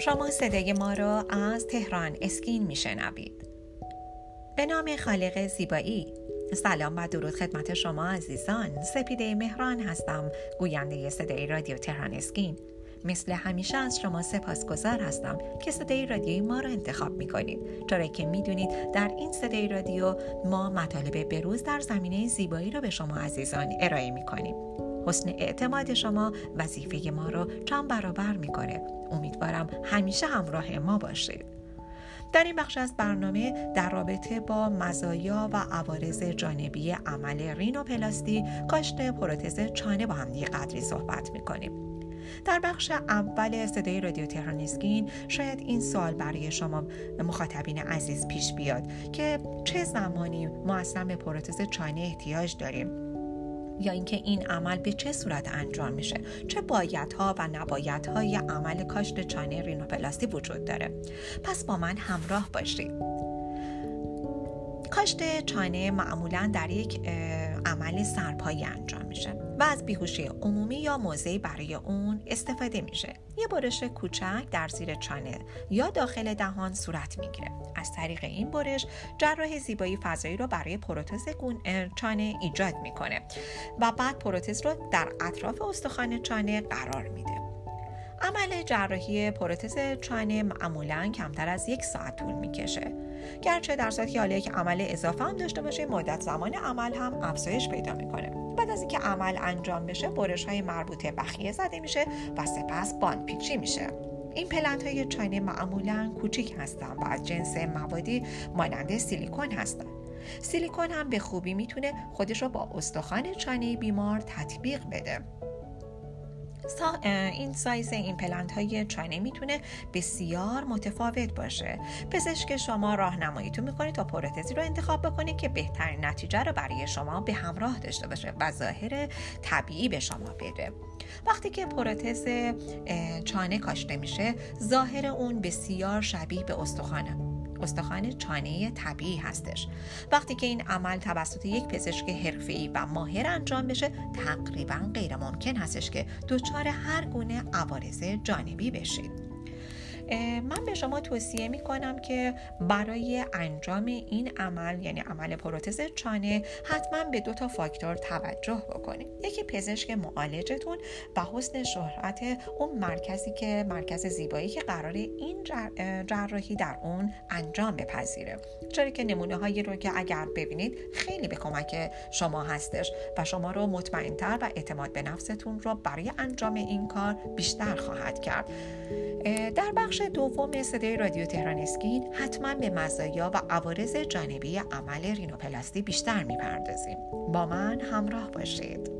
شما صدای ما را از تهران اسکین میشنوید. به نام خالق زیبایی. سلام و درود خدمت شما عزیزان. سپیده مهران هستم گوینده صدای رادیو تهران اسکین. مثل همیشه از شما سپاسگزار هستم که صدای رادیوی ما را انتخاب می کنید چرا که می‌دونید در این صدای رادیو ما مطالب بروز در زمینه زیبایی را به شما عزیزان ارائه می کنیم حسن اعتماد شما وظیفه ما رو چند برابر می‌کنه. امیدوارم همیشه همراه ما باشید. در این بخش از برنامه در رابطه با مزایا و عوارض جانبی عمل رینوپلاستی کاشت پروتز چانه با هم قدری صحبت می‌کنیم. در بخش اول صدای رادیو تهرانیسکین شاید این سوال برای شما مخاطبین عزیز پیش بیاد که چه زمانی ما اصلا به پروتز چانه احتیاج داریم؟ یا اینکه این عمل به چه صورت انجام میشه. چه بایدها و نبایدهای عمل کاشت چانه رینوپلاستی وجود داره. پس با من همراه باشید. کاشت چانه معمولا در یک عمل سرپایی انجام میشه. و از بیهوشی عمومی یا موضعی برای اون استفاده میشه. یه برش کوچک در زیر چانه یا داخل دهان صورت می‌گیره. از طریق این برش جراح زیبایی فضایی رو برای پروتز چانه ایجاد می‌کنه و بعد پروتز رو در اطراف استخوان چانه قرار میده. عمل جراحی پروتز چانه معمولا کمتر از یک ساعت طول می‌کشه. گرچه در صورتی که که عمل اضافه هم داشته باشه مدت زمان عمل هم افزایش پیدا می‌کنه. بعد از اینکه عمل انجام بشه برش های مربوطه بخیه زده میشه و سپس پیچی میشه. ایمپلنت های چانه معمولا کوچیک هستند و از جنس موادی مانند سیلیکون هستند سیلیکون هم به خوبی می‌تونه خودش رو با استخوان چانه بیمار تطبیق بده. این سایز ایمپلنت های چانه می‌تونه بسیار متفاوت باشه. پزشک شما راهنماییتون می‌کنه تا پروتزی رو انتخاب بکنید که بهترین نتیجه رو برای شما به همراه داشته باشه و ظاهر طبیعی به شما بده. وقتی که پروتز چانه کاشته میشه ظاهر اون بسیار شبیه به استخوانه. استخوان چانه طبیعی هستش. وقتی که این عمل توسط یک پزشک حرفه‌ای و ماهر انجام بشه تقریبا غیر ممکن هستش که دچار هر گونه عوارض جانبی بشید. من به شما توصیه می کنم که برای انجام این عمل یعنی عمل پروتز چانه حتما به دو تا فاکتور توجه بکنید. یکی پزشک معالجتون و حسن شهرت اون مرکزی که مرکز زیبایی که قرار این جراحی در اون انجام بپذیره. چرا که نمونه هایی رو که اگر ببینید خیلی به کمک شما هستش و شما رو مطمئنتر و اعتماد به نفستون رو برای انجام این کار بیشتر خواهد کرد. در بخش دوم صدای رادیو تهران اسکین حتما به مزایا و عوارض جانبی عمل رینوپلاستی بیشتر می‌پردازیم. با من همراه باشید.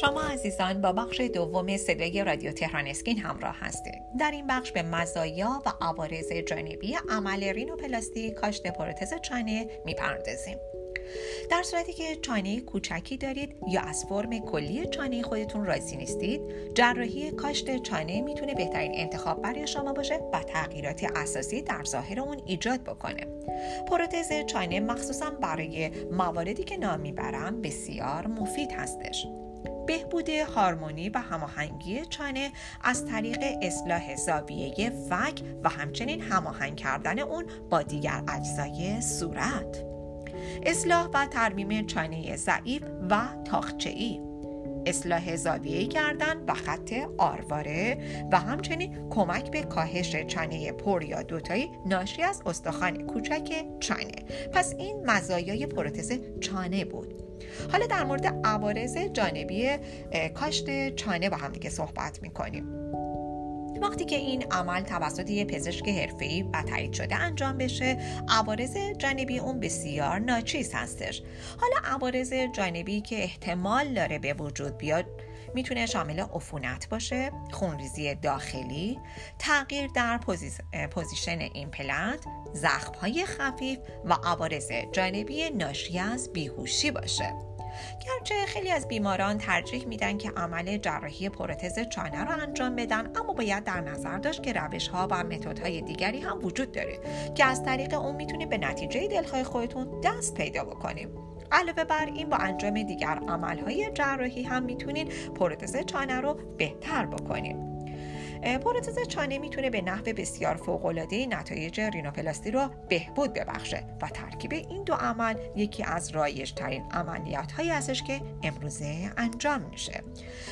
شما عزیزان با بخش دوم صدای رادیو تهران اسکین همراه هستید. در این بخش به مزایا و عوارض جانبی عمل رینوپلاستی کاشت پروتز چانه می‌پردازیم. در صورتی که چانه کوچکی دارید یا از فرم کلی چانه خودتون راضی نیستید جراحی کاشت چانه می‌تونه بهترین انتخاب برای شما باشه و تغییرات اساسی در ظاهر اون ایجاد بکنه. پروتز چانه مخصوصا برای مواردی که نام می‌برم بسیار مفید هستش. بهبود هارمونی و هماهنگی چانه از طریق اصلاح زاویه فک و همچنین هماهنگ کردن اون با دیگر اجزای صورت. اصلاح و ترمیم چانه ضعیف و تاخچه‌ای. اصلاح زاویه گردن و خط آرواره و همچنین کمک به کاهش چانه پر یا دوتایی ناشی از استخوان کوچک چانه. پس این مزایای پروتز چانه بود. حالا در مورد عوارض جانبی کاشت چانه با هم دیگه صحبت می‌کنیم. وقتی که این عمل توسط یه پزشک حرفه‌ای و تایید شده انجام بشه عوارض جانبی اون بسیار ناچیز هستش. حالا عوارض جانبی که احتمال داره به وجود بیاد می‌تونه شامل عفونت باشه خونریزی داخلی تغییر در position ایمپلنت زخم های خفیف و عوارض جانبی ناشی از بیهوشی باشه. گرچه خیلی از بیماران ترجیح میدن که عمل جراحی پروتز چانه رو انجام بدن اما باید در نظر داشت که روش ها و متد های دیگری هم وجود داره که از طریق اون می‌تونید به نتیجه دلخواه خودتون دست پیدا بکنیم علاوه بر این با انجام دیگر عملهای جراحی هم می‌تونید پروتز چانه رو بهتر بکنید. پروتز چانه می‌تونه به نحو بسیار فوق‌العاده نتایج رینوپلاستی رو بهبود ببخشه و ترکیب این دو عمل یکی از رایج ترین عملیات هایی هستش که امروزه انجام میشه.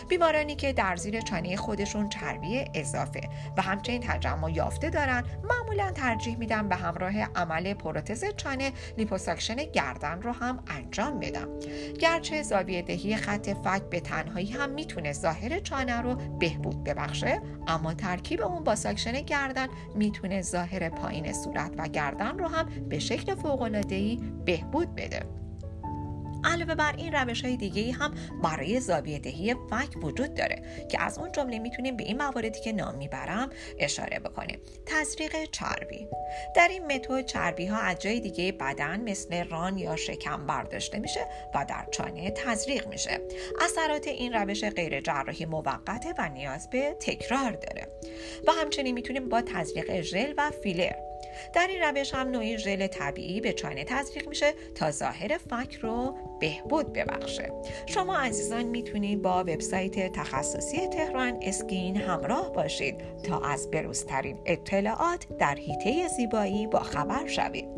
بیمارانی که در زیر چانه خودشون چربی اضافه و همچنین تجمع یافته دارن معمولا ترجیح میدن به همراه عمل پروتز چانه لیپوساکشن گردن رو هم انجام بدن گرچه زاویه دهی خط فک به تنهایی هم می‌تونه ظاهر چانه رو بهبود ببخشه اما ترکیب اون با ساکشن گردن می‌تونه ظاهر پایین صورت و گردن رو هم به شکل فوق‌العاده‌ای بهبود بده. علاوه بر این روش های دیگه هم برای زاویه دهی فک وجود داره که از اون جمله می‌تونیم به این مواردی که نام می‌برم اشاره بکنیم. تزریق چربی. در این متد چربی ها از جای دیگه بدن مثل ران یا شکم برداشته میشه و در چانه تزریق میشه. اثرات این روش غیر جراحی موقته و نیاز به تکرار داره. و همچنین می‌تونیم با تزریق ژل و فیلر در این روش هم نوعی ژل طبیعی به چانه تزریق میشه تا ظاهر فک رو بهبود ببخشه. شما عزیزان می‌تونید با وبسایت تخصصی تهران اسکین همراه باشید تا از بروزترین اطلاعات در حیطه زیبایی با خبر شوید.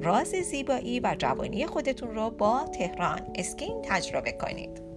راز زیبایی و جوانی خودتون رو با تهران اسکین تجربه کنید.